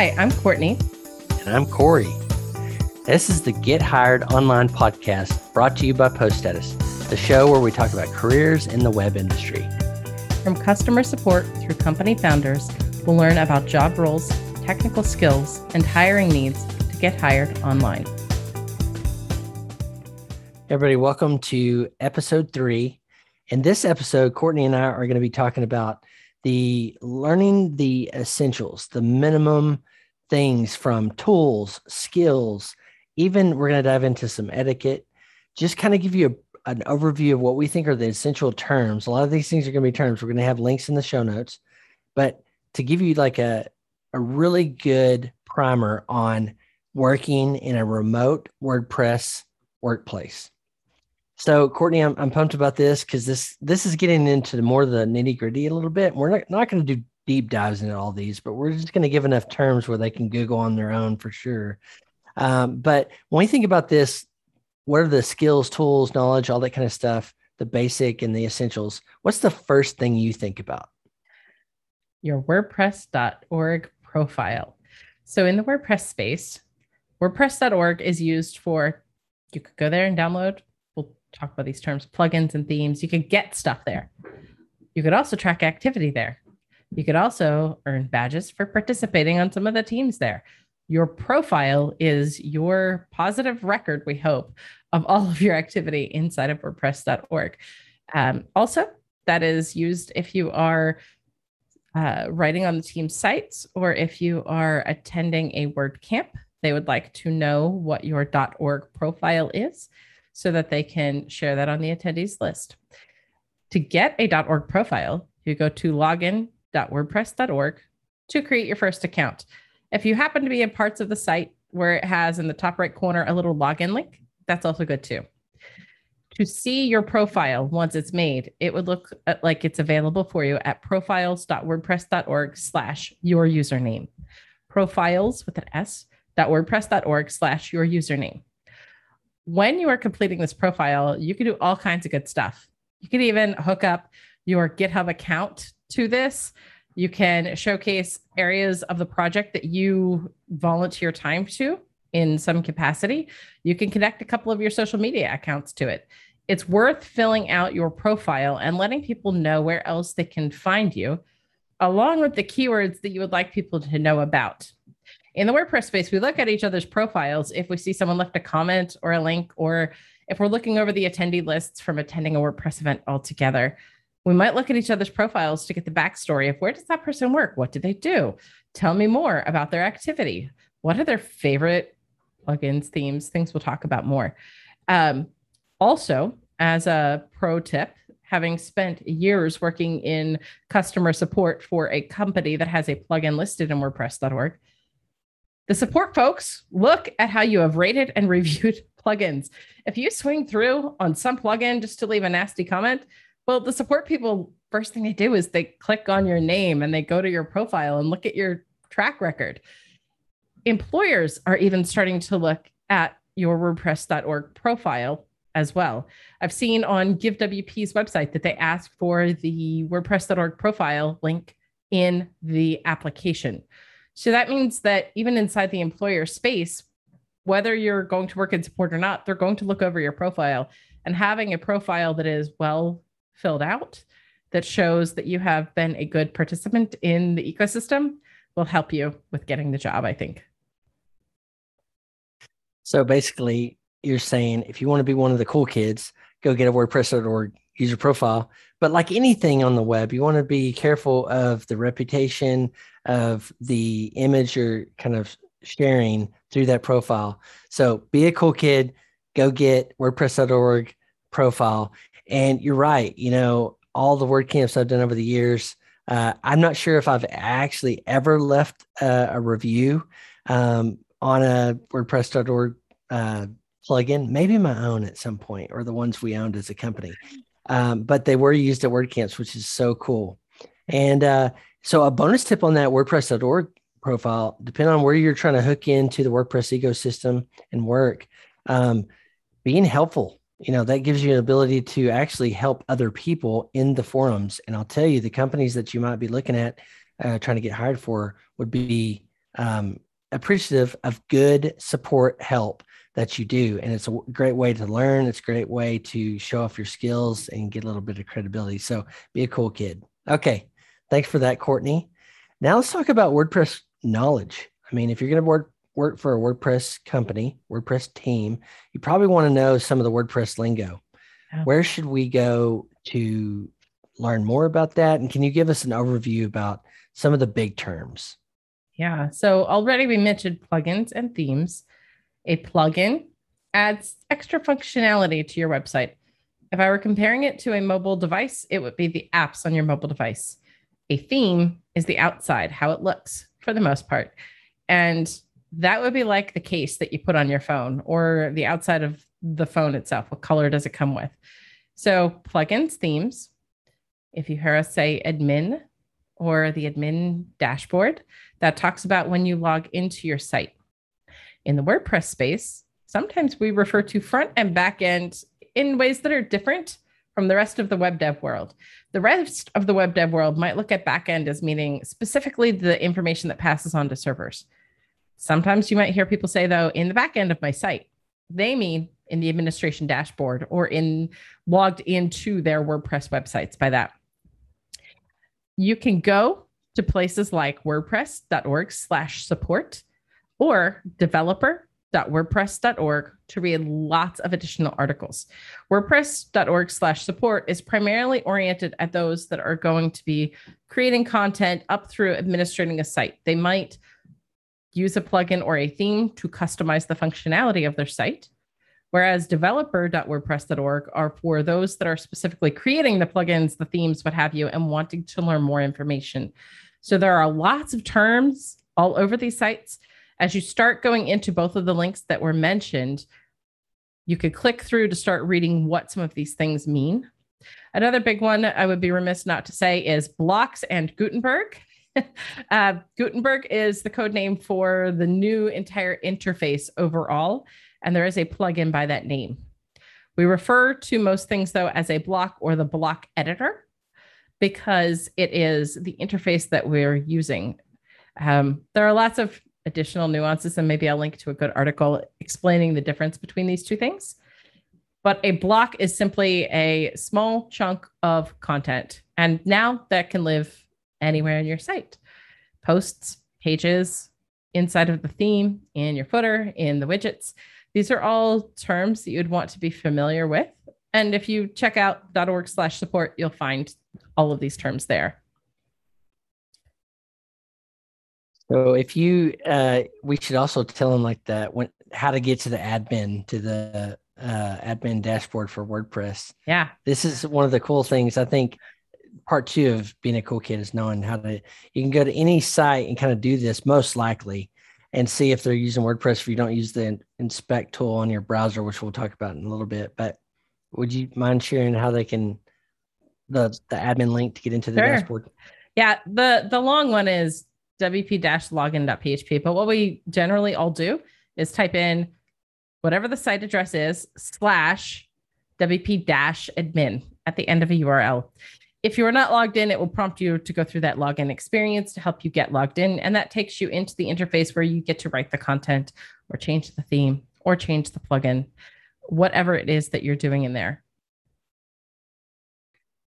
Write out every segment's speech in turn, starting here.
Hi, I'm Courtney. And I'm Cory. This is the Get Hired Online podcast brought to you by Post Status, the show where we talk about careers in the web industry. From customer support through company founders, we'll learn about job roles, technical skills, and hiring needs to get hired online. Everybody, welcome to episode three. In this episode, Courtney and I are going to be talking about the learning the essentials, the minimum things from tools, skills, even we're going to dive into some etiquette, just kind of give you a, an overview of what we think are the essential terms. A lot of these things are going to be terms. We're going to have links in the show notes, but to give you like a, a really good primer on working in a remote WordPress workplace. So, Courtney, I'm, I'm pumped about this because this this is getting into more of the nitty gritty a little bit. We're not, not going to do deep dives into all these, but we're just going to give enough terms where they can Google on their own for sure. Um, but when we think about this, what are the skills, tools, knowledge, all that kind of stuff, the basic and the essentials? What's the first thing you think about? Your WordPress.org profile. So, in the WordPress space, WordPress.org is used for you could go there and download we'll talk about these terms plugins and themes. You could get stuff there. You could also track activity there. You could also earn badges for participating on some of the teams there. Your profile is your positive record, we hope, of all of your activity inside of WordPress.org. Um, also, that is used if you are uh, writing on the team sites or if you are attending a WordCamp. They would like to know what your .org profile is so that they can share that on the attendees list. To get a .org profile, you go to login.wordpress.org to create your first account. If you happen to be in parts of the site where it has in the top right corner a little login link, that's also good too. To see your profile once it's made, it would look uh, like it's available for you at profiles.wordpress.org slash your username. Profiles with an S .wordpress.org slash your username when you are completing this profile, you can do all kinds of good stuff. You can even hook up your GitHub account to this. You can showcase areas of the project that you volunteer time to in some capacity. You can connect a couple of your social media accounts to it. It's worth filling out your profile and letting people know where else they can find you, along with the keywords that you would like people to know about in the WordPress space, we look at each other's profiles if we see someone left a comment or a link, or if we're looking over the attendee lists from attending a WordPress event altogether. We might look at each other's profiles to get the backstory of where does that person work? What do they do? Tell me more about their activity. What are their favorite plugins, themes, things we'll talk about more. Um, also, as a pro tip, having spent years working in customer support for a company that has a plugin listed in WordPress.org, the support folks look at how you have rated and reviewed plugins. If you swing through on some plugin just to leave a nasty comment, well, the support people, first thing they do is they click on your name and they go to your profile and look at your track record. Employers are even starting to look at your WordPress.org profile as well. I've seen on GiveWP's website that they ask for the WordPress.org profile link in the application. So that means that even inside the employer space, whether you're going to work in support or not, they're going to look over your profile and having a profile that is well filled out that shows that you have been a good participant in the ecosystem will help you with getting the job, I think. So basically, you're saying if you want to be one of the cool kids, go get a WordPress.org user profile. But like anything on the web, you want to be careful of the reputation of the image you're kind of sharing through that profile. So be a cool kid, go get WordPress.org profile. And you're right, you know, all the WordCamps I've done over the years, uh, I'm not sure if I've actually ever left a, review um, on a WordPress.org uh, plugin, maybe my own at some point, or the ones we owned as a company. Um, but they were used at WordCamps, which is so cool. And uh, so, a bonus tip on that WordPress.org profile, depending on where you're trying to hook into the WordPress ecosystem and work, um, being helpful, you know, that gives you an ability to actually help other people in the forums. And I'll tell you, the companies that you might be looking at uh, trying to get hired for would be um, appreciative of good support help that you do. And it's a great way to learn. It's a great way to show off your skills and get a little bit of credibility. So be a cool kid. Okay. Thanks for that, Courtney. Now let's talk about WordPress knowledge. I mean, if you're going to work, for a WordPress company, WordPress team, you probably want to know some of the WordPress lingo. Yeah. Where should we go to learn more about that? And can you give us an overview about some of the big terms? Yeah. So already we mentioned plugins and themes. A plugin adds extra functionality to your website. If I were comparing it to a mobile device, it would be the apps on your mobile device. A theme is the outside, how it looks for the most part. And that would be like the case that you put on your phone or the outside of the phone itself. What color does it come with? So, plugins, themes. If you hear us say admin or the admin dashboard, that talks about when you log into your site in the WordPress space, sometimes we refer to front and back end in ways that are different from the rest of the web dev world. The rest of the web dev world might look at back end as meaning specifically the information that passes on to servers. Sometimes you might hear people say, though, in the back end of my site, they mean in the administration dashboard or in logged into their WordPress websites by that. You can go to places like wordpress.org slash support or developer.wordpress.org to read lots of additional articles. WordPress.org slash support is primarily oriented at those that are going to be creating content up through administrating a site. They might use a plugin or a theme to customize the functionality of their site. Whereas developer.wordpress.org are for those that are specifically creating the plugins, the themes, what have you, and wanting to learn more information. So there are lots of terms all over these sites as you start going into both of the links that were mentioned, you could click through to start reading what some of these things mean. Another big one I would be remiss not to say is blocks and Gutenberg. uh, Gutenberg is the code name for the new entire interface overall, and there is a plugin by that name. We refer to most things, though, as a block or the block editor because it is the interface that we're using. Um, there are lots of additional nuances, and maybe I'll link to a good article explaining the difference between these two things. But a block is simply a small chunk of content. And now that can live anywhere in your site posts, pages, inside of the theme, in your footer, in the widgets. These are all terms that you'd want to be familiar with. And if you check out .org slash support, you'll find all of these terms there. So if you, uh, we should also tell them like that when how to get to the admin to the uh, admin dashboard for WordPress. Yeah, this is one of the cool things. I think part two of being a cool kid is knowing how to. You can go to any site and kind of do this most likely, and see if they're using WordPress. If you don't use the inspect tool on your browser, which we'll talk about in a little bit, but would you mind sharing how they can the the admin link to get into the sure. dashboard? Yeah, the the long one is wp-login.php. But what we generally all do is type in whatever the site address is slash wp-admin at the end of a URL. If you are not logged in, it will prompt you to go through that login experience to help you get logged in. And that takes you into the interface where you get to write the content or change the theme or change the plugin, whatever it is that you're doing in there.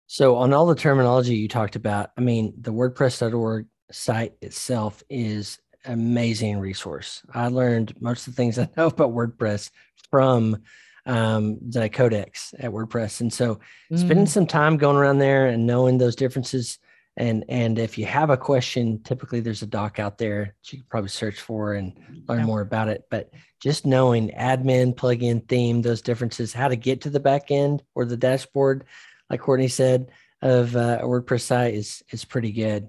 So, on all the terminology you talked about, I mean, the WordPress.org site itself is amazing resource. I learned most of the things I know about WordPress from um, the codex at WordPress. And so mm. spending some time going around there and knowing those differences. And, and if you have a question, typically there's a doc out there that you can probably search for and learn yeah. more about it. But just knowing admin, plugin, theme, those differences, how to get to the back end or the dashboard, like Courtney said, of uh, a WordPress site is is pretty good.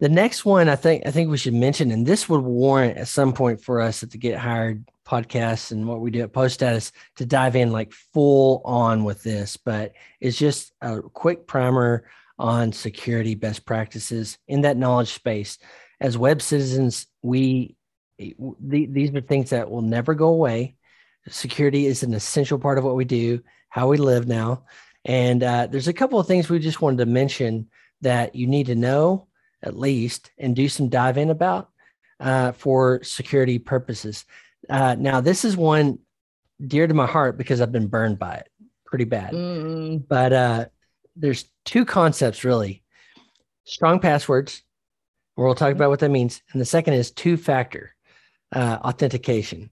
The next one I think I think we should mention, and this would warrant at some point for us at the Get Hired podcast and what we do at Post Status to dive in like full on with this, but it's just a quick primer on security best practices in that knowledge space. As web citizens, we these are things that will never go away. Security is an essential part of what we do, how we live now. And uh, there's a couple of things we just wanted to mention that you need to know at least and do some dive in about. uh, for security purposes. Uh, now, this is one dear to my heart because I've been burned by it pretty bad. Mm. But uh, there's two concepts really strong passwords, where we'll talk about what that means. And the second is two factor uh, authentication.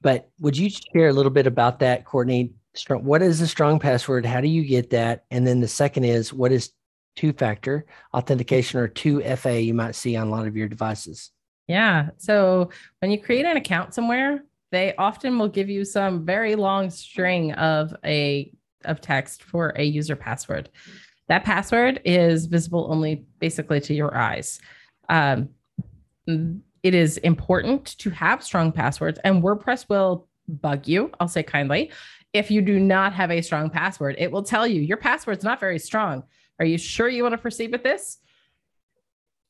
But would you share a little bit about that, Courtney? Strong, what is a strong password? How do you get that? And then the second is what is two factor authentication or 2FA you might see on a lot of your devices? Yeah. So when you create an account somewhere, they often will give you some very long string of a of text for a user password. That password is visible only basically to your eyes. Um, it is important to have strong passwords, and WordPress will bug you. I'll say kindly. If you do not have a strong password, it will tell you your password's not very strong. Are you sure you want to proceed with this?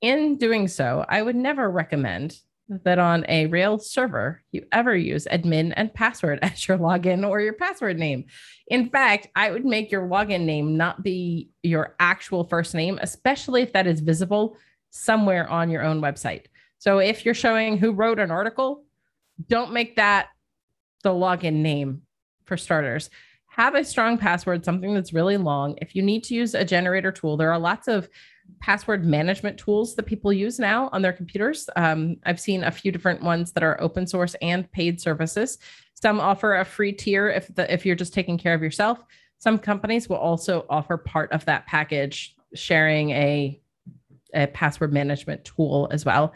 In doing so, I would never recommend that on a Rails server you ever use admin and password as your login or your password name. In fact, I would make your login name not be your actual first name, especially if that is visible somewhere on your own website. So if you're showing who wrote an article, don't make that the login name for starters. Have a strong password, something that's really long. If you need to use a generator tool, there are lots of password management tools that people use now on their computers. Um, I've seen a few different ones that are open source and paid services. Some offer a free tier if the if you're just taking care of yourself. Some companies will also offer part of that package, sharing a, a password management tool as well.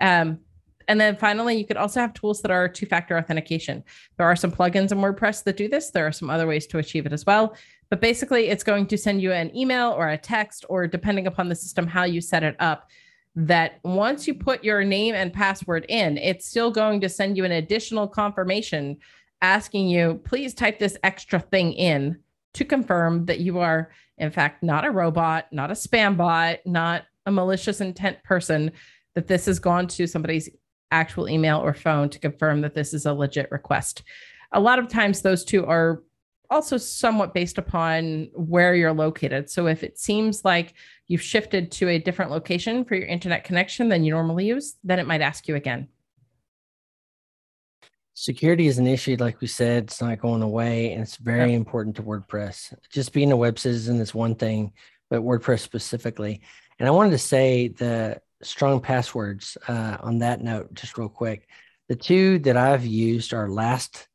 Um, and then finally, you could also have tools that are two factor authentication. There are some plugins in WordPress that do this. There are some other ways to achieve it as well. But basically, it's going to send you an email or a text, or depending upon the system, how you set it up, that once you put your name and password in, it's still going to send you an additional confirmation asking you, please type this extra thing in to confirm that you are, in fact, not a robot, not a spam bot, not a malicious intent person, that this has gone to somebody's actual email or phone to confirm that this is a legit request. A lot of times, those two are also somewhat based upon where you're located. So if it seems like you've shifted to a different location for your internet connection than you normally use, then it might ask you again. Security is an issue, like we said, it's not going away, and it's very important to WordPress. Just being a web citizen is one thing, but WordPress specifically. And I wanted to say the strong passwords uh, on that note, just real quick. The two that I've used are lastpass.com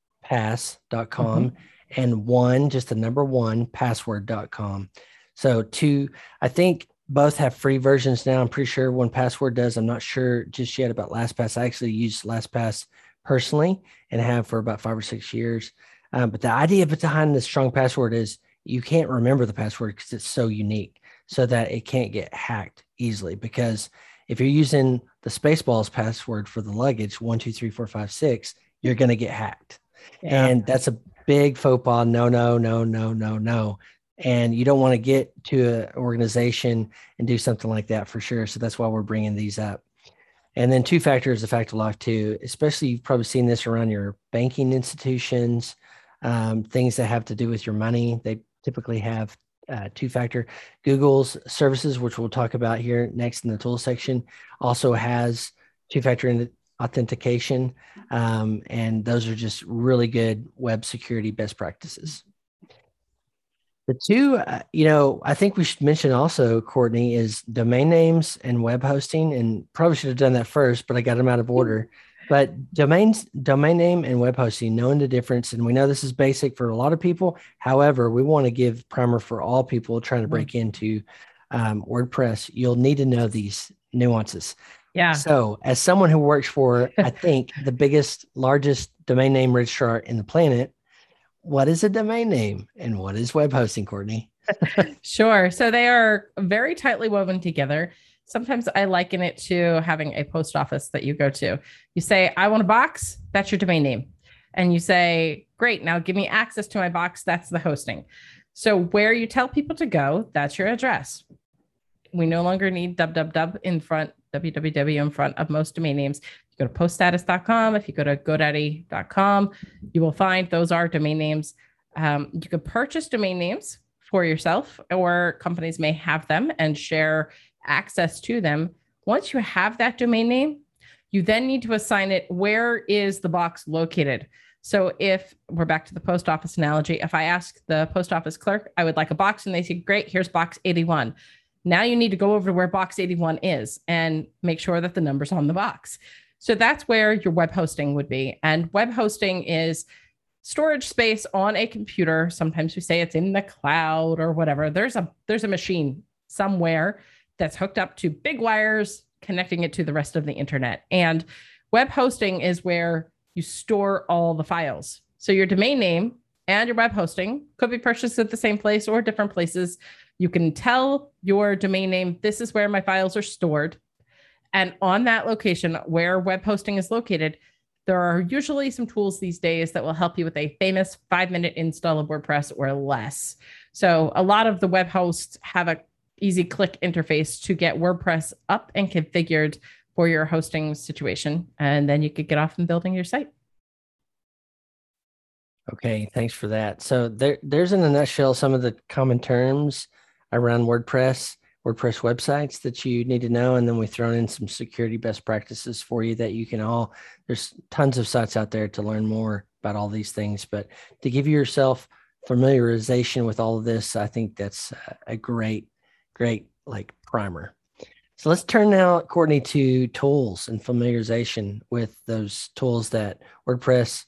mm-hmm. And one, just the number one, password.com. So, two, I think both have free versions now. I'm pretty sure 1Password does. I'm not sure just yet about LastPass. I actually use LastPass personally and have for about five or six years. Um, but the idea behind the strong password is you can't remember the password because it's so unique so that it can't get hacked easily because if you're using the Spaceballs password for the luggage, one, two, three, four, five, six, you're going to get hacked. Yeah. And that's a big faux pas. No, no, no, no, no, no. And you don't want to get to an organization and do something like that for sure. So that's why we're bringing these up. And then two factor is fact of life too, especially you've probably seen this around your banking institutions, um, things that have to do with your money. They typically have uh, two factor. Google's services, which we'll talk about here next in the tool section, also has two factor authentication. Um, and those are just really good web security best practices. The two, uh, you know, I think we should mention also, Courtney, is domain names and web hosting. And probably should have done that first, but I got them out of order. But domains, domain name and web hosting, knowing the difference, and we know this is basic for a lot of people. However, we want to give primer for all people trying to break into um, WordPress. You'll need to know these nuances. Yeah. So, as someone who works for, I think, the biggest, largest domain name registrar in the planet, what is a domain name and what is web hosting, Courtney? sure. So, they are very tightly woven together. Sometimes I liken it to having a post office that you go to. You say, I want a box, that's your domain name. And you say, Great, now give me access to my box, that's the hosting. So, where you tell people to go, that's your address. We no longer need www in front, www in front of most domain names. You go to poststatus.com. If you go to GoDaddy.com, you will find those are domain names. Um, you can purchase domain names for yourself, or companies may have them and share access to them. Once you have that domain name, You then need to assign it where is the box located. So if we're back to the post office analogy, if I ask the post office clerk, I would like a box, and they say, Great, here's box 81. Now you need to go over to where box 81 is and make sure that the number's on the box. So that's where your web hosting would be. And web hosting is storage space on a computer. Sometimes we say it's in the cloud or whatever. There's a there's a machine somewhere that's hooked up to big wires connecting it to the rest of the internet. And web hosting is where you store all the files. So your domain name and your web hosting could be purchased at the same place or different places. You can tell your domain name, this is where my files are stored. And on that location where web hosting is located, there are usually some tools these days that will help you with a famous five minute install of WordPress or less. So a lot of the web hosts have a easy click interface to get WordPress up and configured for your hosting situation. And then you could get off and building your site. Okay, thanks for that. So there, there's in a nutshell some of the common terms around WordPress, WordPress websites that you need to know, and then we've thrown in some security best practices for you that you can all. There's tons of sites out there to learn more about all these things, but to give yourself familiarization with all of this, I think that's a great, great like primer. So let's turn now, Courtney, to tools and familiarization with those tools that WordPress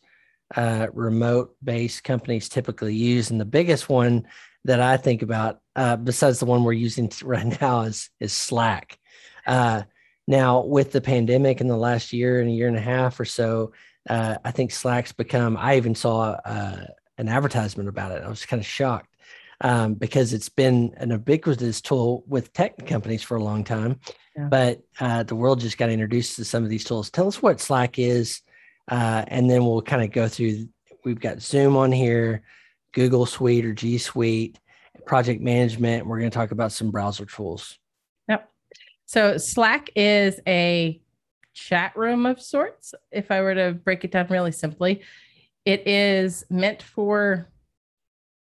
uh, remote based companies typically use. And the biggest one that I think about, uh, besides the one we're using right now, is, is Slack. Uh, now, with the pandemic in the last year and a year and a half or so, uh, I think Slack's become, I even saw uh, an advertisement about it. I was kind of shocked um, because it's been an ubiquitous tool with tech companies for a long time. Yeah. But uh, the world just got introduced to some of these tools. Tell us what Slack is, uh, and then we'll kind of go through. We've got Zoom on here, Google Suite or G Suite, project management. We're going to talk about some browser tools. Yep. So Slack is a chat room of sorts. If I were to break it down really simply, it is meant for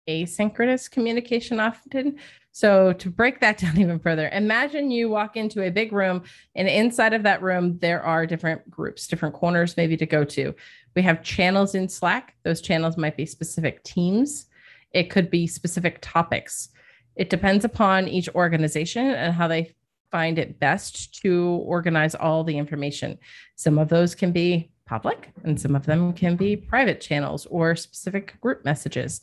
asynchronous communication often. So, to break that down even further, imagine you walk into a big room, and inside of that room, there are different groups, different corners maybe to go to. We have channels in Slack. Those channels might be specific teams, it could be specific topics. It depends upon each organization and how they find it best to organize all the information. Some of those can be public, and some of them can be private channels or specific group messages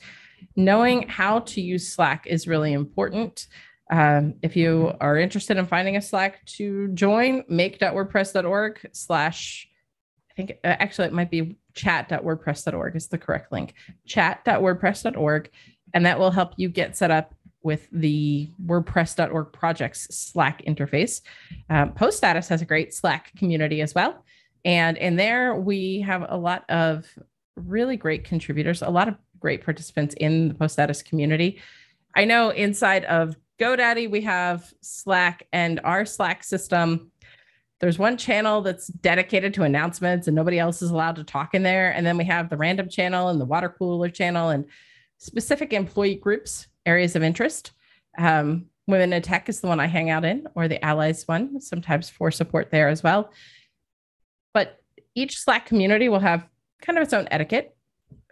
knowing how to use Slack is really important. Um, if you are interested in finding a Slack to join, make.wordpress.org slash, think uh, actually it might be chat.wordpress.org is the correct link, chat.wordpress.org. And that will help you get set up with the WordPress.org projects Slack interface. Um, Post Status has a great Slack community as well. And in there, we have a lot of really great contributors, a lot of great participants in the post status community. I know inside of GoDaddy, we have Slack and our Slack system. There's one channel that's dedicated to announcements and nobody else is allowed to talk in there. And then we have the random channel and the water cooler channel and specific employee groups, areas of interest. Um, Women in Tech is the one I hang out in, or the Allies one, sometimes for support there as well. But each Slack community will have kind of its own etiquette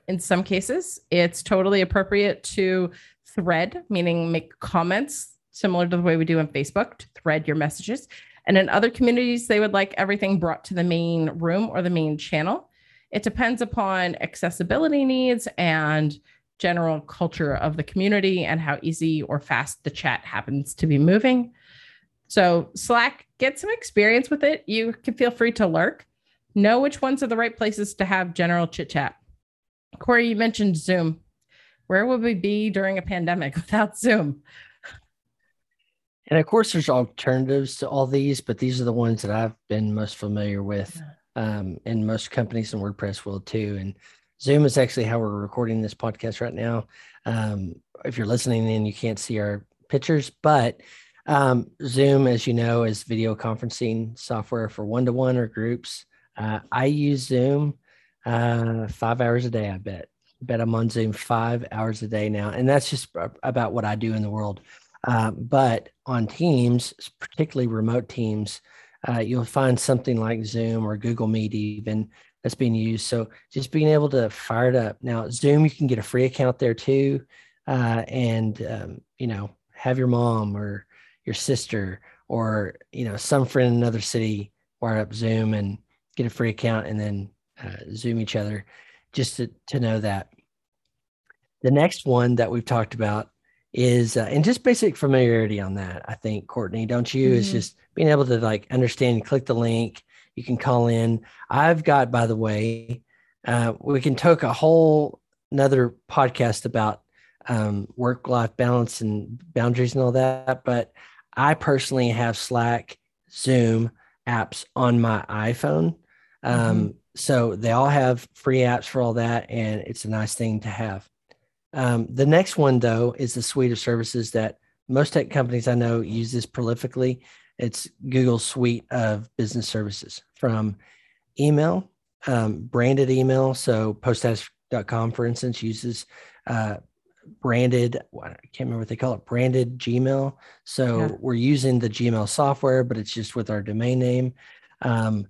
in some cases, it's totally appropriate to thread, meaning make comments similar to the way we do on Facebook to thread your messages. And in other communities, they would like everything brought to the main room or the main channel. It depends upon accessibility needs and general culture of the community and how easy or fast the chat happens to be moving. So, Slack, get some experience with it. You can feel free to lurk. Know which ones are the right places to have general chit chat. Cory, you mentioned Zoom. Where would we be during a pandemic without Zoom? And of course, there's alternatives to all these, but these are the ones that I've been most familiar with. Um, and most companies in WordPress will too. And Zoom is actually how we're recording this podcast right now. Um, if you're listening in, you can't see our pictures, but um, Zoom, as you know, is video conferencing software for one to one or groups. Uh, I use Zoom uh, five hours a day, I bet. I Bet I'm on Zoom five hours a day now. And that's just about what I do in the world. Uh, but on teams, particularly remote teams, uh, you'll find something like Zoom or Google Meet even that's being used. So just being able to fire it up. Now, Zoom, you can get a free account there too. Uh, and, um, you know, have your mom or your sister or, you know, some friend in another city wire up Zoom and get a free account and then uh, Zoom each other just to, to know that. The next one that we've talked about is, uh, and just basic familiarity on that, I think, Courtney, don't you? Mm-hmm. Is just being able to like understand, click the link, you can call in. I've got, by the way, uh, we can take a whole another podcast about um, work life balance and boundaries and all that. But I personally have Slack, Zoom apps on my iPhone. Um, mm-hmm. So they all have free apps for all that, and it's a nice thing to have. Um, the next one, though, is the suite of services that most tech companies I know use this prolifically. It's Google's suite of business services from email, um, branded email. So poststatus.com, for instance, uses uh, branded, I can't remember what they call it, branded Gmail. So yeah. we're using the Gmail software, but it's just with our domain name. Um,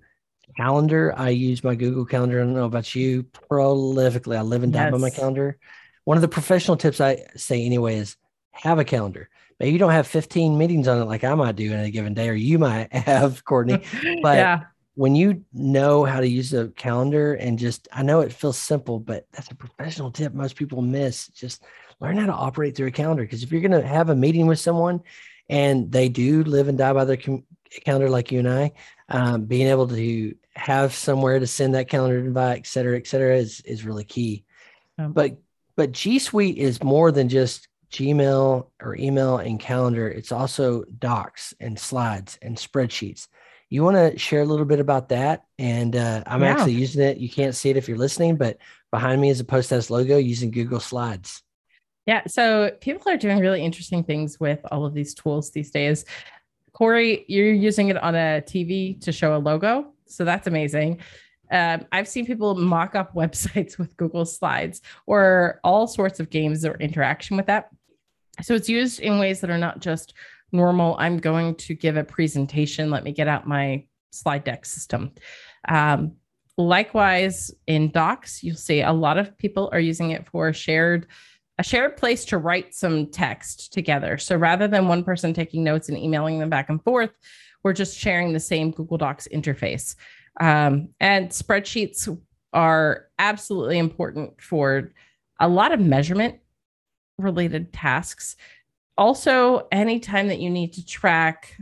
calendar, I use my Google Calendar. I don't know about you, prolifically. I live and die yes. by my calendar. One of the professional tips I say anyway is have a calendar. Maybe you don't have 15 meetings on it like I might do in a given day, or you might have, Courtney. But yeah. when you know how to use a calendar and just, I know it feels simple, but that's a professional tip most people miss. Just learn how to operate through a calendar. Because if you're going to have a meeting with someone and they do live and die by their com- calendar like you and I, um, being able to have somewhere to send that calendar invite, et cetera, et cetera, is, is really key. Um, but but G Suite is more than just Gmail or email and calendar. It's also docs and slides and spreadsheets. You want to share a little bit about that? And uh, I'm yeah. actually using it. You can't see it if you're listening, but behind me is a Post Status logo using Google Slides. Yeah. So people are doing really interesting things with all of these tools these days. Cory, you're using it on a TV to show a logo. So that's amazing. Um, I've seen people mock up websites with Google Slides or all sorts of games or interaction with that. So it's used in ways that are not just normal. I'm going to give a presentation. Let me get out my slide deck system. Um, likewise, in Docs, you'll see a lot of people are using it for shared a shared place to write some text together. So rather than one person taking notes and emailing them back and forth, we're just sharing the same Google Docs interface. Um, and spreadsheets are absolutely important for a lot of measurement related tasks. Also, anytime that you need to track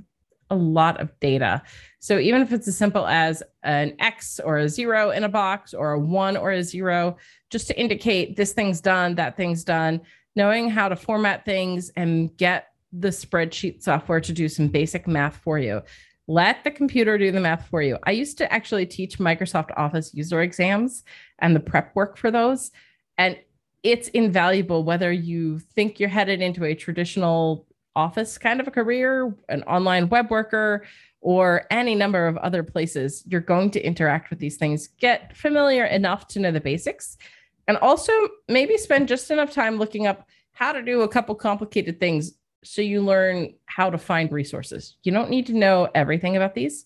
a lot of data. So even if it's as simple as an X or a zero in a box or a one or a zero, just to indicate this thing's done, that thing's done, knowing how to format things and get the spreadsheet software to do some basic math for you. Let the computer do the math for you. I used to actually teach Microsoft Office user exams and the prep work for those. And it's invaluable whether you think you're headed into a traditional office kind of a career, an online web worker, or any number of other places. You're going to interact with these things. Get familiar enough to know the basics. And also maybe spend just enough time looking up how to do a couple complicated things so you learn how to find resources. You don't need to know everything about these,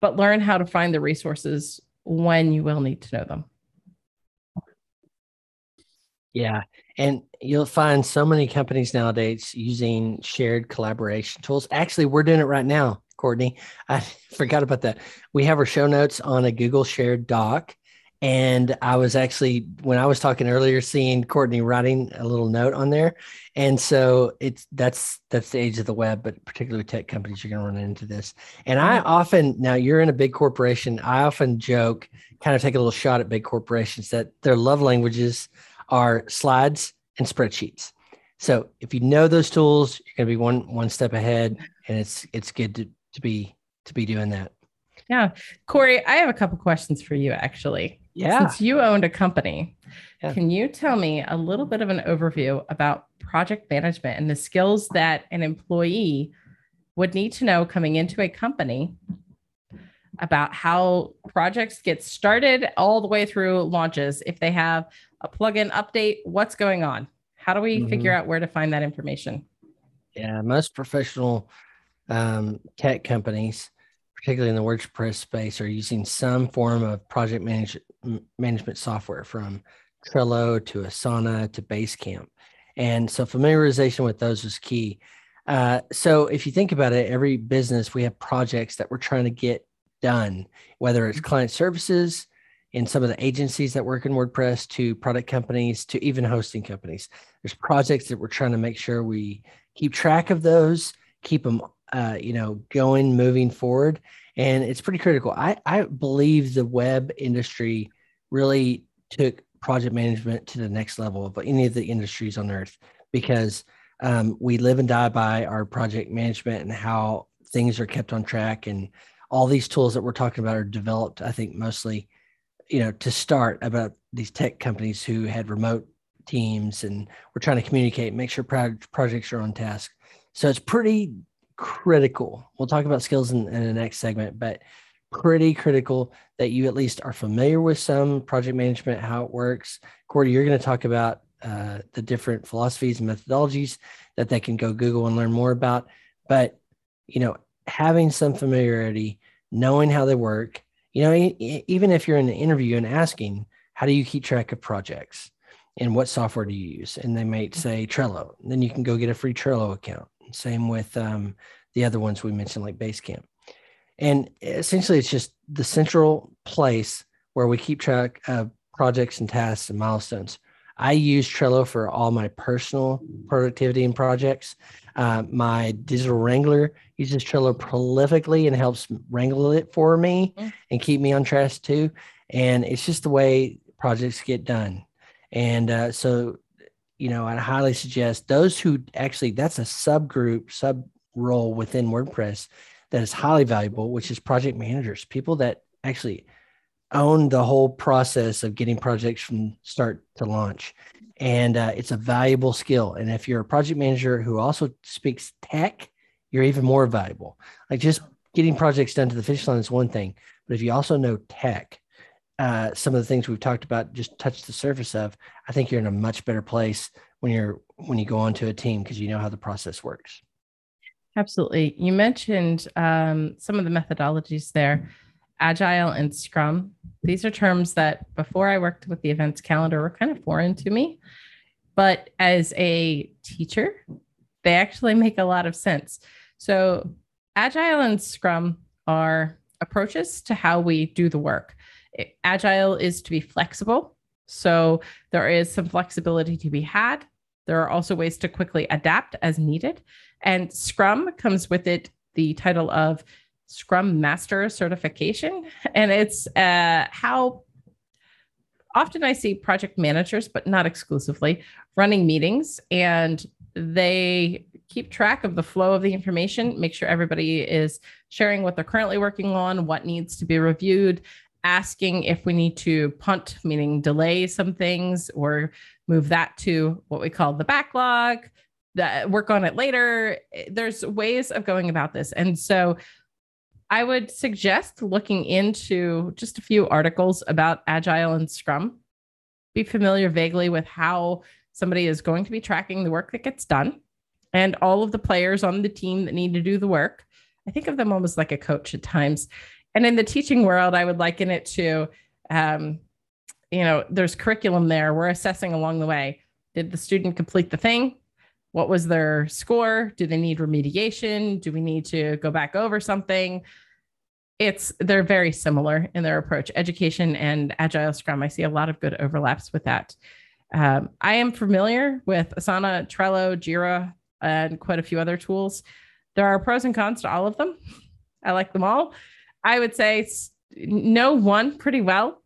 but learn how to find the resources when you will need to know them. Yeah. And you'll find so many companies nowadays using shared collaboration tools. Actually, we're doing it right now, Courtney. I forgot about that. We have our show notes on a Google shared doc. And I was actually, when I was talking earlier, seeing Courtney writing a little note on there. And so it's that's that's the age of the web, but particularly tech companies, you're going to run into this. And I mm-hmm. often, now you're in a big corporation, I often joke, kind of take a little shot at big corporations that their love languages are slides and spreadsheets. So if you know those tools, you're going to be one one step ahead, and it's it's good to, to be to be doing that. Yeah, Cory, I have a couple questions for you actually. Yeah, since you owned a company, yeah. can you tell me a little bit of an overview about project management and the skills that an employee would need to know coming into a company about how projects get started all the way through launches if they have a plugin update what's going on how do we mm-hmm. figure out where to find that information yeah most professional um, tech companies particularly in the WordPress space, are using some form of project manage, management software from Trello to Asana to Basecamp. And so familiarization with those is key. Uh, so if you think about it, every business, we have projects that we're trying to get done, whether it's client services in some of the agencies that work in WordPress to product companies to even hosting companies. There's projects that we're trying to make sure we keep track of those, keep them, uh, you know, going, moving forward. And it's pretty critical. I, I believe the web industry really took project management to the next level of any of the industries on earth because um, we live and die by our project management and how things are kept on track and all these tools that we're talking about are developed i think mostly you know to start about these tech companies who had remote teams and we're trying to communicate make sure pro- projects are on task so it's pretty critical we'll talk about skills in, in the next segment but pretty critical that you at least are familiar with some project management, how it works. Cordy, you're going to talk about uh, the different philosophies and methodologies that they can go Google and learn more about. But, you know, having some familiarity, knowing how they work, you know, even if you're in an interview and asking, how do you keep track of projects and what software do you use? And they might say Trello. Then you can go get a free Trello account. Same with um, the other ones we mentioned, like Basecamp. And essentially, it's just the central place where we keep track of projects and tasks and milestones. I use Trello for all my personal productivity and projects. Uh, my digital wrangler uses Trello prolifically and helps wrangle it for me mm. and keep me on track too. And it's just the way projects get done. And uh, so, you know, I'd highly suggest those who actually, that's a subgroup, sub role within WordPress that is highly valuable, which is project managers, people that actually own the whole process of getting projects from start to launch. And uh, it's a valuable skill. And if you're a project manager who also speaks tech, you're even more valuable. Like just getting projects done to the finish line is one thing, but if you also know tech, uh, some of the things we've talked about just touch the surface of, I think you're in a much better place when you're when you go onto a team because you know how the process works. Absolutely. You mentioned um, some of the methodologies there, Agile and Scrum. These are terms that before I worked with the events calendar were kind of foreign to me. But as a teacher, they actually make a lot of sense. So, Agile and Scrum are approaches to how we do the work. Agile is to be flexible. So, there is some flexibility to be had. There are also ways to quickly adapt as needed. And Scrum comes with it the title of Scrum Master Certification. And it's uh, how often I see project managers, but not exclusively, running meetings and they keep track of the flow of the information, make sure everybody is sharing what they're currently working on, what needs to be reviewed, asking if we need to punt, meaning delay some things or move that to what we call the backlog, that work on it later. There's ways of going about this. And so I would suggest looking into just a few articles about Agile and Scrum. Be familiar vaguely with how somebody is going to be tracking the work that gets done and all of the players on the team that need to do the work. I think of them almost like a coach at times. And in the teaching world, I would liken it to, um, you know, there's curriculum there. We're assessing along the way. Did the student complete the thing? What was their score? Do they need remediation? Do we need to go back over something? It's they're very similar in their approach. Education and Agile Scrum. I see a lot of good overlaps with that. Um, I am familiar with Asana, Trello, Jira, and quite a few other tools. There are pros and cons to all of them. I like them all. I would say know one pretty well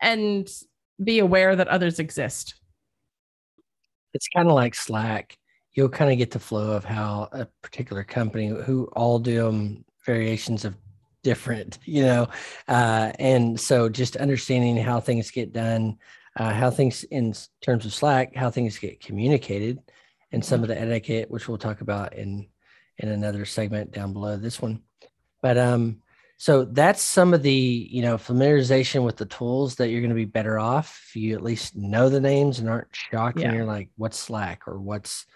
and be aware that others exist. It's kind of like Slack you'll kind of get the flow of how a particular company who all do them variations of different you know uh, and so just understanding how things get done uh, how things in terms of slack how things get communicated and some of the etiquette which we'll talk about in in another segment down below this one but um so that's some of the you know familiarization with the tools that you're going to be better off if you at least know the names and aren't shocked yeah. when you're like what's slack or what's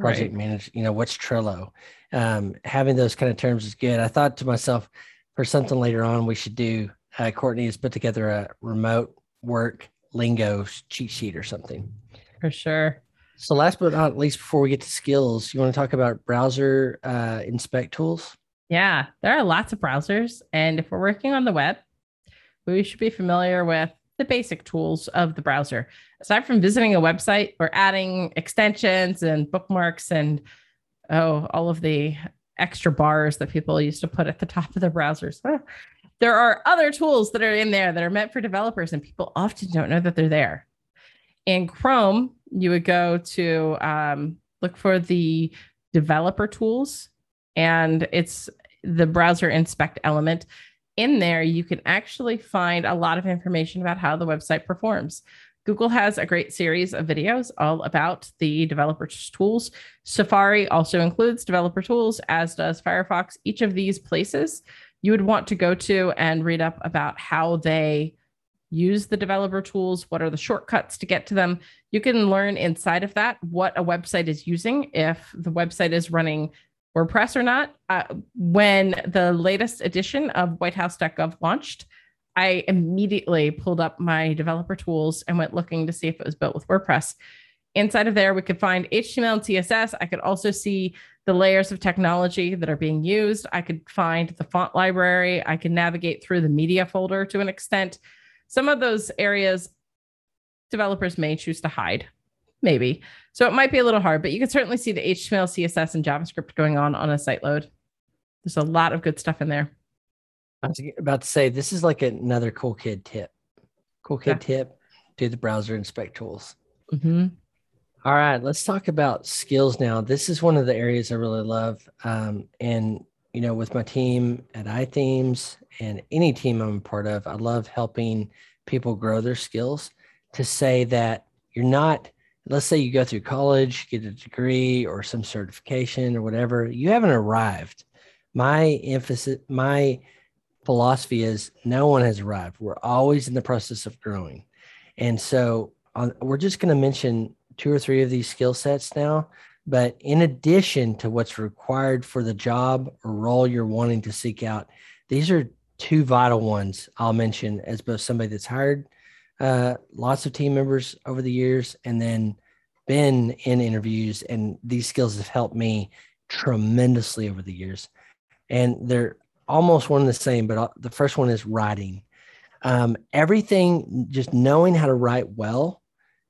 project right. manage you know what's trello um, having those kind of terms is good i thought to myself for something later on we should do. Uh, Courtney has put together a remote work lingo cheat sheet or something. For sure. So, last but not least, before we get to skills, you want to talk about browser uh, inspect tools? Yeah, there are lots of browsers. And if we're working on the web, we should be familiar with the basic tools of the browser. Aside from visiting a website or adding extensions and bookmarks and oh, all of the extra bars that people used to put at the top of their browsers. There are other tools that are in there that are meant for developers, and people often don't know that they're there. In Chrome, you would go to um, look for the developer tools, and it's the browser inspect element. In there, you can actually find a lot of information about how the website performs. Google has a great series of videos all about the developer tools. Safari also includes developer tools, as does Firefox. Each of these places you would want to go to and read up about how they use the developer tools, what are the shortcuts to get to them. You can learn inside of that what a website is using, if the website is running WordPress or not. Uh, when the latest edition of whitehouse.gov launched, I immediately pulled up my developer tools and went looking to see if it was built with WordPress. Inside of there, we could find HTML and CSS. I could also see the layers of technology that are being used. I could find the font library. I could navigate through the media folder to an extent. Some of those areas developers may choose to hide, maybe. So it might be a little hard, but you can certainly see the HTML, CSS, and JavaScript going on on a site load. There's a lot of good stuff in there. I was about to say this is like another cool kid tip. Cool kid yeah. tip: do the browser inspect tools. Mm-hmm. All right, let's talk about skills now. This is one of the areas I really love, um, and you know, with my team at iThemes and any team I'm a part of, I love helping people grow their skills. To say that you're not, let's say you go through college, get a degree or some certification or whatever, you haven't arrived. My emphasis, my philosophy is no one has arrived. We're always in the process of growing. And so on, we're just going to mention two or three of these skill sets now. But in addition to what's required for the job or role you're wanting to seek out, these are two vital ones I'll mention as both somebody that's hired uh, lots of team members over the years and then been in interviews. And these skills have helped me tremendously over the years. And they're almost one and the same, but uh, the first one is writing. Um, everything, just knowing how to write well,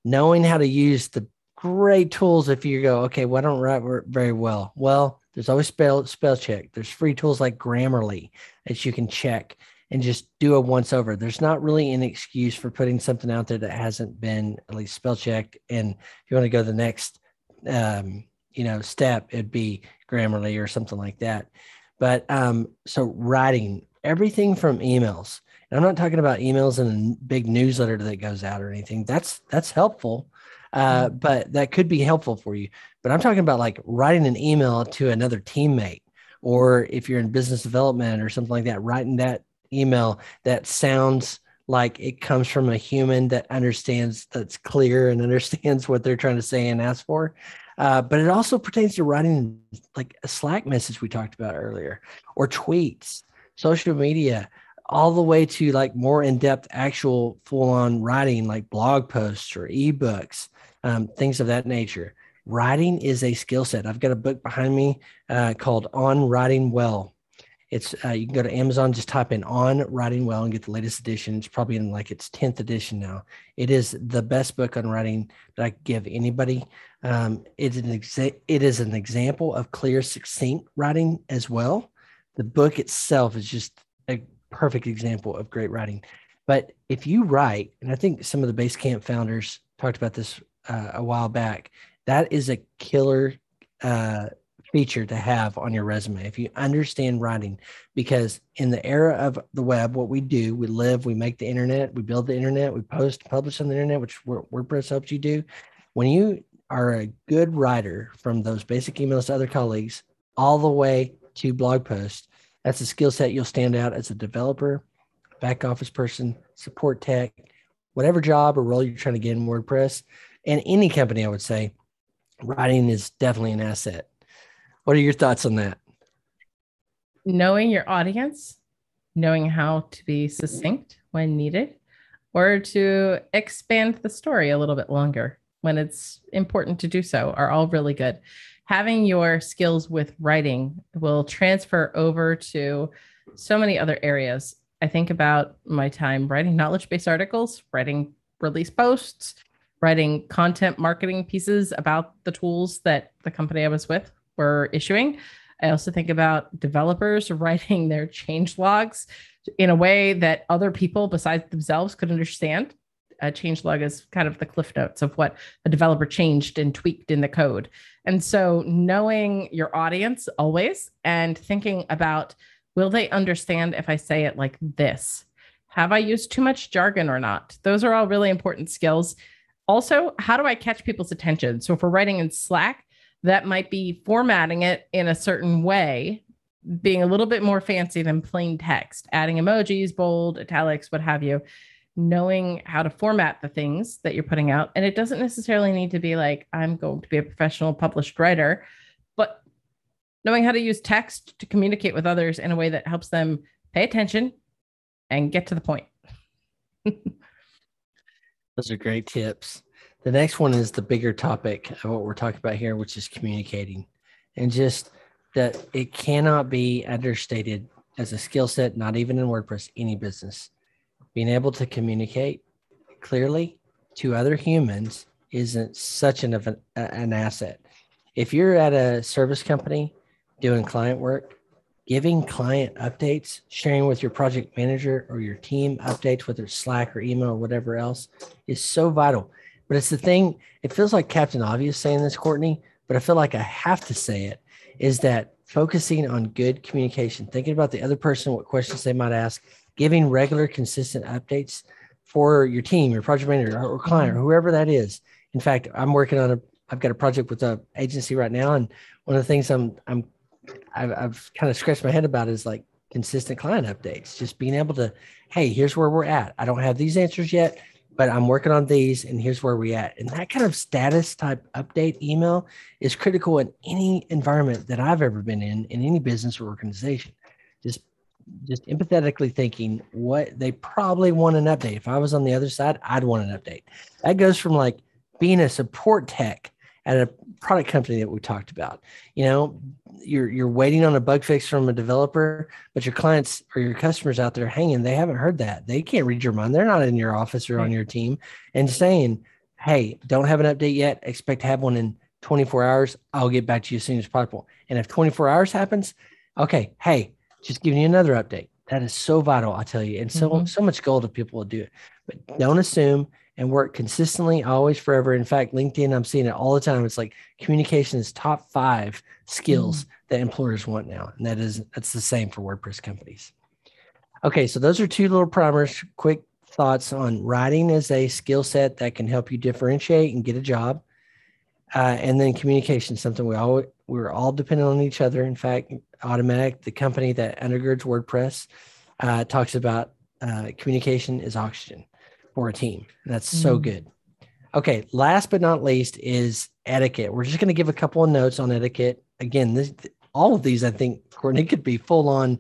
knowing how to use the great tools. If you go, okay, well, I don't write very well. Well, there's always spell spell check. There's free tools like Grammarly that you can check and just do a once over. There's not really an excuse for putting something out there that hasn't been at least spell checked. And if you want to go the next, um, you know, step, it'd be Grammarly or something like that. But um, so writing everything from emails. And I'm not talking about emails in a big newsletter that goes out or anything. That's that's helpful, uh, mm-hmm. but that could be helpful for you. But I'm talking about like writing an email to another teammate, or if you're in business development or something like that, writing that email that sounds like it comes from a human that understands that's clear and understands what they're trying to say and ask for uh, but it also pertains to writing like a Slack message we talked about earlier, or tweets, social media, all the way to like more in depth, actual full on writing, like blog posts or ebooks, um, things of that nature. Writing is a skill set. I've got a book behind me uh, called On Writing Well it's uh, you can go to Amazon, just type in "On Writing Well" and get the latest edition. It's probably in like its tenth edition now. It is the best book on writing that I give anybody. Um, it's an exa- it is an example of clear, succinct writing as well. The book itself is just a perfect example of great writing. But if you write, and I think some of the Basecamp founders talked about this uh, a while back, that is a killer uh, feature to have on your resume if you understand writing because in the era of the web what we do we live we make the internet we build the internet we post publish on the internet which wordpress helps you do. When you are a good writer from those basic emails to other colleagues all the way to blog posts that's a skill set you'll stand out as a developer back office person support tech whatever job or role you're trying to get in wordpress. And any company i would say writing is definitely an asset what are your thoughts on that? Knowing your audience knowing how to be succinct when needed, or to expand the story a little bit longer when it's important to do so are all really good. Having your skills with writing will transfer over to so many other areas. I think about my time writing knowledge based articles, writing release posts, writing content marketing pieces about the tools that the company I was with were issuing. I also think about developers writing their change logs in a way that other people besides themselves could understand. A change log is kind of the cliff notes of what a developer changed and tweaked in the code. And so knowing your audience always and thinking about will they understand if I say it like this? Have I used too much jargon or not? Those are all really important skills. Also, how do I catch people's attention? So if we're writing in Slack, that might be formatting it in a certain way, being a little bit more fancy than plain text, adding emojis, bold, italics, what have you, knowing how to format the things that you're putting out. And it doesn't necessarily need to be like, I'm going to be a professional published writer, but knowing how to use text to communicate with others in a way that helps them pay attention and get to the point. Those are great tips. The next one is the bigger topic of what we're talking about here, which is communicating and just that it cannot be understated as a skill set, not even in WordPress, any business. Being able to communicate clearly to other humans isn't such an, an, an asset. If you're at a service company doing client work, giving client updates, sharing with your project manager or your team updates, whether it's Slack or email or whatever else, is so vital. But it's the thing, it feels like Captain Obvious saying this, Courtney, but I feel like I have to say it is that focusing on good communication, thinking about the other person, what questions they might ask, giving regular, consistent updates for your team, your project manager or client or mm-hmm. whoever that is. In fact, I'm working on a, I've got a project with a agency right now. And one of the things I'm, I'm, I've, I've kind of scratched my head about is like consistent client updates, just being able to, Hey, here's where we're at. I don't have these answers yet but I'm working on these and here's where we at. And that kind of status type update email is critical in any environment that I've ever been in, in any business or organization. Just just empathetically thinking what they probably want an update. If I was on the other side, I'd want an update. That goes from like being a support tech at a product company that we talked about. You know, you're you're waiting on a bug fix from a developer, but your clients or your customers out there hanging, they haven't heard that. They can't read your mind. They're not in your office or on your team and saying, "Hey, don't have an update yet. Expect to have one in 24 hours. I'll get back to you as soon as possible." And if 24 hours happens, okay, hey, just giving you another update. That is so vital, I tell you, and so mm-hmm. so much gold if people will do it. But don't assume and work consistently, always, forever. In fact, LinkedIn, I'm seeing it all the time. It's like communication is top five skills mm. that employers want now, and that is that's the same for WordPress companies. Okay, so those are two little primers. Quick thoughts on writing as a skill set that can help you differentiate and get a job, uh, and then communication, something we all we're all dependent on each other. In fact, Automattic, the company that undergirds WordPress, uh, talks about uh, communication is oxygen for a team. That's mm. so good. Okay, last but not least is etiquette. We're just going to give a couple of notes on etiquette. Again, this all of these I think Courtney could be full on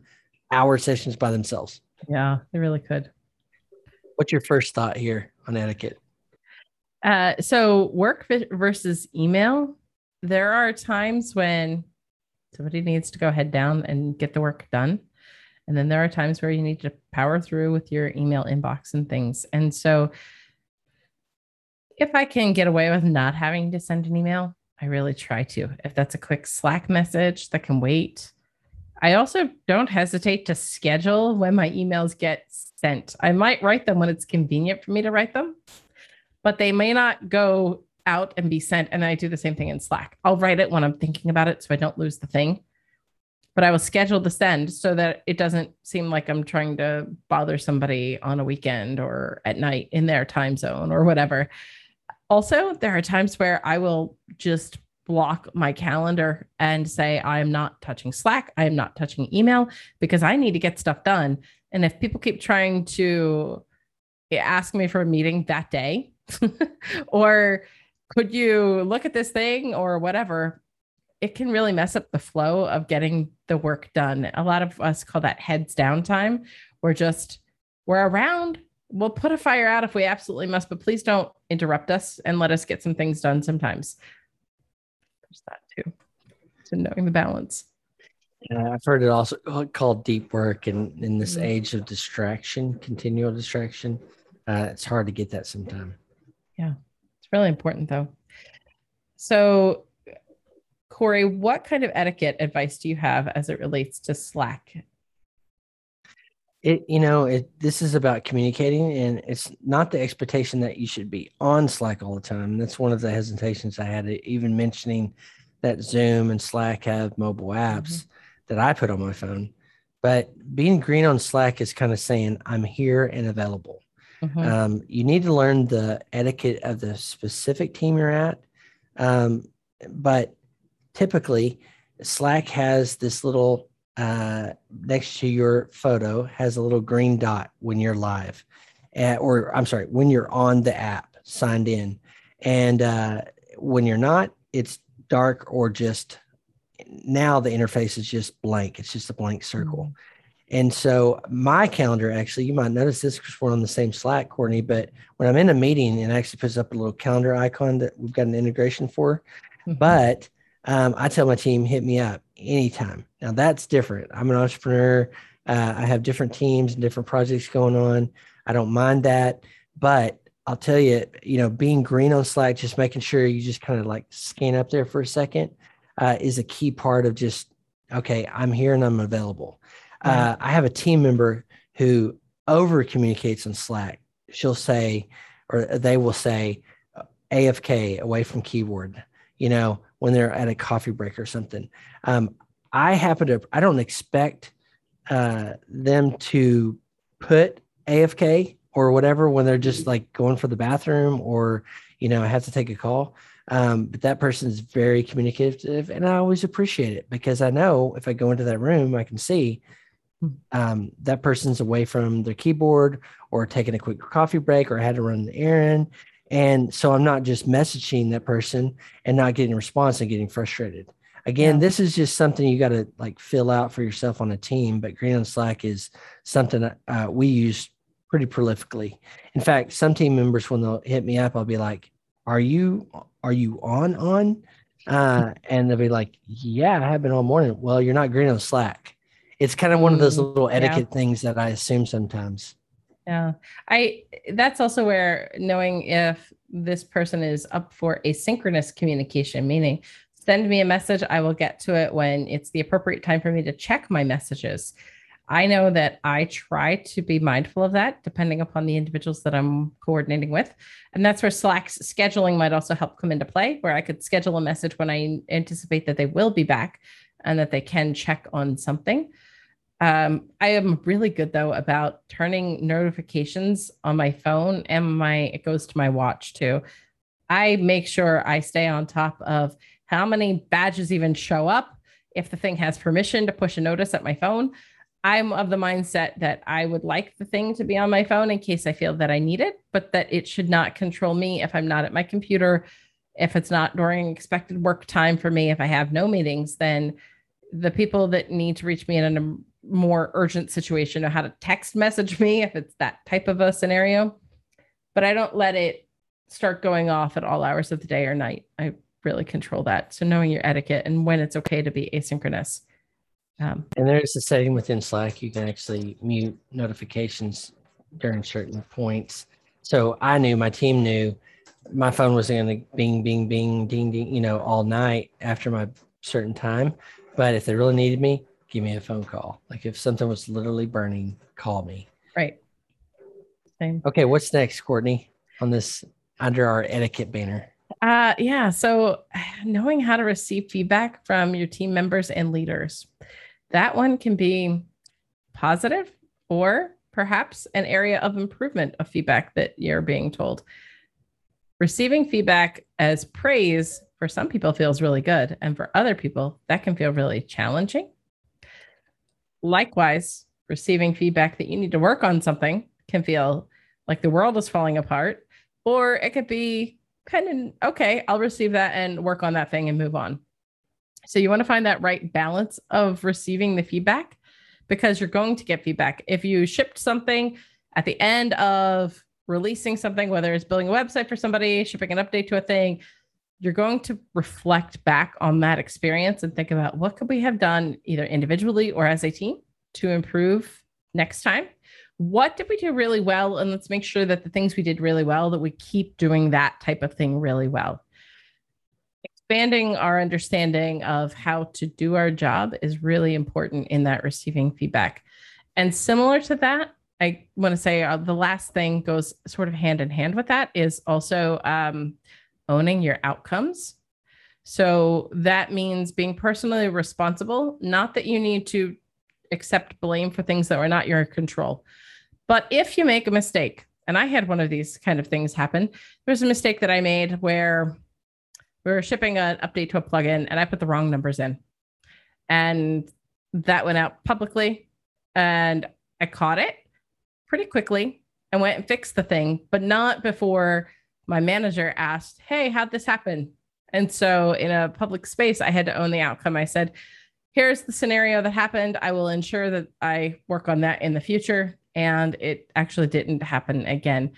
hour sessions by themselves. Yeah, they really could. What's your first thought here on etiquette? Uh, so work versus email. There are times when somebody needs to go head down and get the work done. And then there are times where you need to power through with your email inbox and things. And so if I can get away with not having to send an email, I really try to. If that's a quick Slack message that can wait. I also don't hesitate to schedule when my emails get sent. I might write them when it's convenient for me to write them, but they may not go out and be sent. And I do the same thing in Slack. I'll write it when I'm thinking about it so I don't lose the thing but I will schedule the send so that it doesn't seem like I'm trying to bother somebody on a weekend or at night in their time zone or whatever. Also, there are times where I will just block my calendar and say, I am not touching Slack. I am not touching email because I need to get stuff done. And if people keep trying to ask me for a meeting that day, or could you look at this thing or whatever, it can really mess up the flow of getting the work done. A lot of us call that heads down time. We're just, we're around. We'll put a fire out if we absolutely must, but please don't interrupt us and let us get some things done sometimes. There's that too. So knowing the balance. Yeah, I've heard it also called deep work, and in this mm-hmm. age of distraction, continual distraction, uh, it's hard to get that sometime. Yeah, it's really important though. So, Cory, what kind of etiquette advice do you have as it relates to Slack? It, you know, it, this is about communicating, and it's not the expectation that you should be on Slack all the time. That's one of the hesitations I had, even mentioning that Zoom and Slack have mobile apps mm-hmm. that I put on my phone. But being green on Slack is kind of saying, I'm here and available. Mm-hmm. Um, you need to learn the etiquette of the specific team you're at. Um, but typically, Slack has this little uh, next to your photo has a little green dot when you're live, uh, or I'm sorry, when you're on the app signed in, and uh, when you're not, it's dark or just now the interface is just blank. It's just a blank circle. Mm-hmm. And so my calendar actually, you might notice this because we're on the same Slack, Courtney. But when I'm in a meeting, it actually puts up a little calendar icon that we've got an integration for. Mm-hmm. But um, I tell my team, hit me up anytime. Now that's different. I'm an entrepreneur. Uh, I have different teams and different projects going on. I don't mind that. But I'll tell you, you know, being green on Slack, just making sure you just kind of like scan up there for a second uh, is a key part of just, okay, I'm here and I'm available. Uh, I have a team member who over communicates on Slack. She'll say, or they will say, AFK away from keyboard, you know, when they're at a coffee break or something. Um, I happen to, I don't expect uh, them to put AFK or whatever when they're just like going for the bathroom or, you know, I have to take a call. Um, but that person is very communicative and I always appreciate it because I know if I go into that room, I can see um, that person's away from their keyboard or taking a quick coffee break or had to run the errand. And so I'm not just messaging that person and not getting a response and getting frustrated. Again, yeah. this is just something you got to like fill out for yourself on a team. But Green on Slack is something uh, we use pretty prolifically. In fact, some team members when they'll hit me up, I'll be like, "Are you are you on on?" Uh, and they'll be like, "Yeah, I have been all morning." Well, you're not green on Slack it's kind of one of those mm, little etiquette yeah. things that I assume sometimes. Yeah. I that's also where knowing if this person is up for asynchronous communication, meaning send me a message, I will get to it when it's the appropriate time for me to check my messages. I know that I try to be mindful of that depending upon the individuals that I'm coordinating with. And that's where Slack's scheduling might also help come into play, where I could schedule a message when I anticipate that they will be back and that they can check on something. Um, I am really good though about turning notifications on my phone and my it goes to my watch too. I make sure I stay on top of how many badges even show up. If the thing has permission to push a notice at my phone, I'm of the mindset that I would like the thing to be on my phone in case I feel that I need it, but that it should not control me if I'm not at my computer. If it's not during expected work time for me, if I have no meetings, then the people that need to reach me in a more urgent situation know how to text message me if it's that type of a scenario. But I don't let it start going off at all hours of the day or night. I really control that. So knowing your etiquette and when it's okay to be asynchronous. Um, and there's a setting within Slack you can actually mute notifications during certain points. So I knew my team knew my phone was going to bing, bing, bing, ding, ding, you know, all night after my certain time. But if they really needed me, give me a phone call. Like if something was literally burning, call me. Right. Same. Okay, what's next, Courtney, on this under our etiquette banner? Uh yeah, so knowing how to receive feedback from your team members and leaders. That one can be positive or perhaps an area of improvement of feedback that you're being told. Receiving feedback as praise for some people feels really good and for other people that can feel really challenging likewise, receiving feedback that you need to work on something can feel like the world is falling apart, or it could be kind of okay, I'll receive that and work on that thing and move on. So you want to find that right balance of receiving the feedback because you're going to get feedback. If you shipped something at the end of releasing something, whether it's building a website for somebody, shipping an update to a thing, you're going to reflect back on that experience and think about what could we have done either individually or as a team to improve next time. What did we do really well? And let's make sure that the things we did really well that we keep doing that type of thing really well. Expanding our understanding of how to do our job is really important in that receiving feedback. And similar to that i want to say uh, the last thing goes sort of hand in hand with that is also um, owning your outcomes so that means being personally responsible not that you need to accept blame for things that were not your control but if you make a mistake, and I had one of these kind of things happen, there was a mistake that I made where we were shipping an update to a plugin and I put the wrong numbers in. And that went out publicly. And I caught it pretty quickly and went and fixed the thing, but not before my manager asked, Hey, how'd this happen? And so in a public space, I had to own the outcome. I said, Here's the scenario that happened. I will ensure that I work on that in the future and it actually didn't happen again.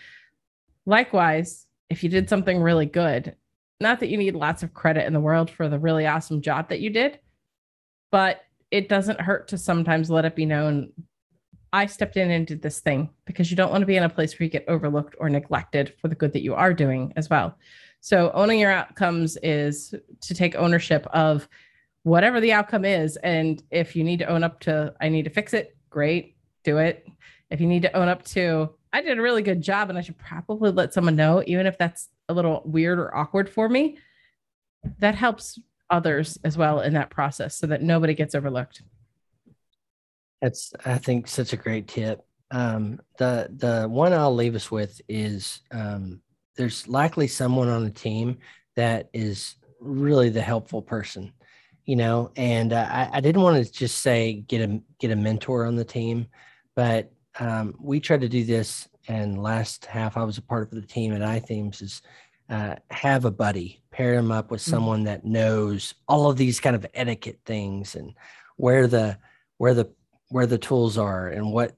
Likewise, if you did something really good, not that you need lots of credit in the world for the really awesome job that you did, but it doesn't hurt to sometimes let it be known I stepped in and did this thing because you don't want to be in a place where you get overlooked or neglected for the good that you are doing as well. So, owning your outcomes is to take ownership of whatever the outcome is. And if you need to own up to, I need to fix it, great, do it if you need to own up to, I did a really good job and I should probably let someone know, even if that's a little weird or awkward for me, that helps others as well in that process so that nobody gets overlooked. That's, I think, such a great tip. Um, the the one I'll leave us with is um, there's likely someone on the team that is really the helpful person, you know. And uh, I, I didn't want to just say get a get a mentor on the team, but um, we tried to do this, and last half I was a part of the team at iThemes is uh, have a buddy, pair him up with mm. someone that knows all of these kind of etiquette things and where the where the where the tools are and what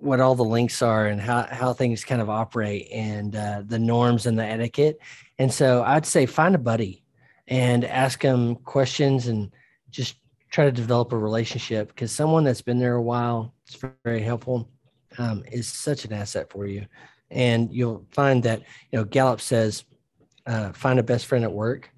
what all the links are and how how things kind of operate and uh, the norms and the etiquette. And so I'd say find a buddy and ask them questions and just try to develop a relationship because someone that's been there a while is very helpful um, is such an asset for you. And you'll find that you know gallup says uh, find a best friend at work.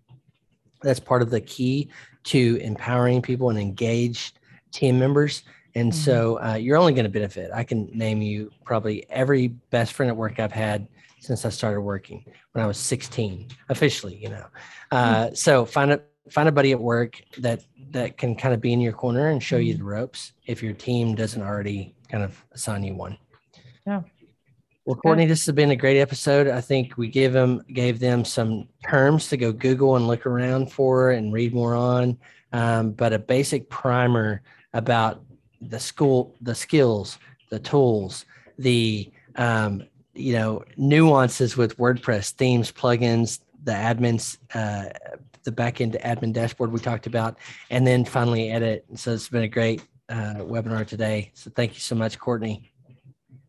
That's part of the key to empowering people and engaged team members and mm-hmm. so uh, you're only going to benefit i can name you probably every best friend at work i've had since i started working when i was 16 officially you know uh, mm-hmm. so find a find a buddy at work that that can kind of be in your corner and show you mm-hmm. the ropes if your team doesn't already kind of assign you one. Yeah. Well, Courtney, this has been a great episode. I think we gave them gave them some terms to go Google and look around for and read more on, um, but a basic primer about the school, the skills, the tools, the um, you know nuances with WordPress themes, plugins, the admins, uh, the backend admin dashboard we talked about, and then finally edit. So it's been a great uh, webinar today. So thank you so much, Courtney.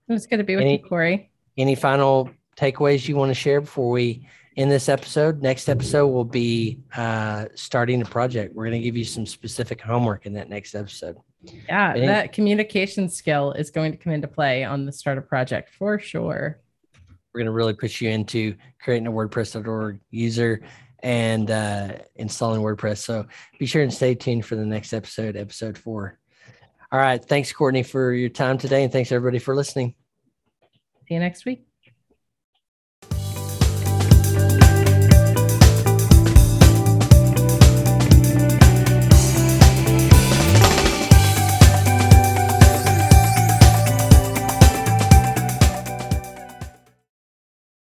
It's good to be with any, you, Cory. Any final takeaways you want to share before we end this episode? Next episode will be uh, starting a project. We're going to give you some specific homework in that next episode. Yeah, any, that communication skill is going to come into play on the startup project for sure. We're going to really push you into creating a WordPress.org user and uh, installing WordPress. So be sure and stay tuned for the next episode, episode four. All right. Thanks, Courtney, for your time today. And thanks, everybody, for listening. See you next week.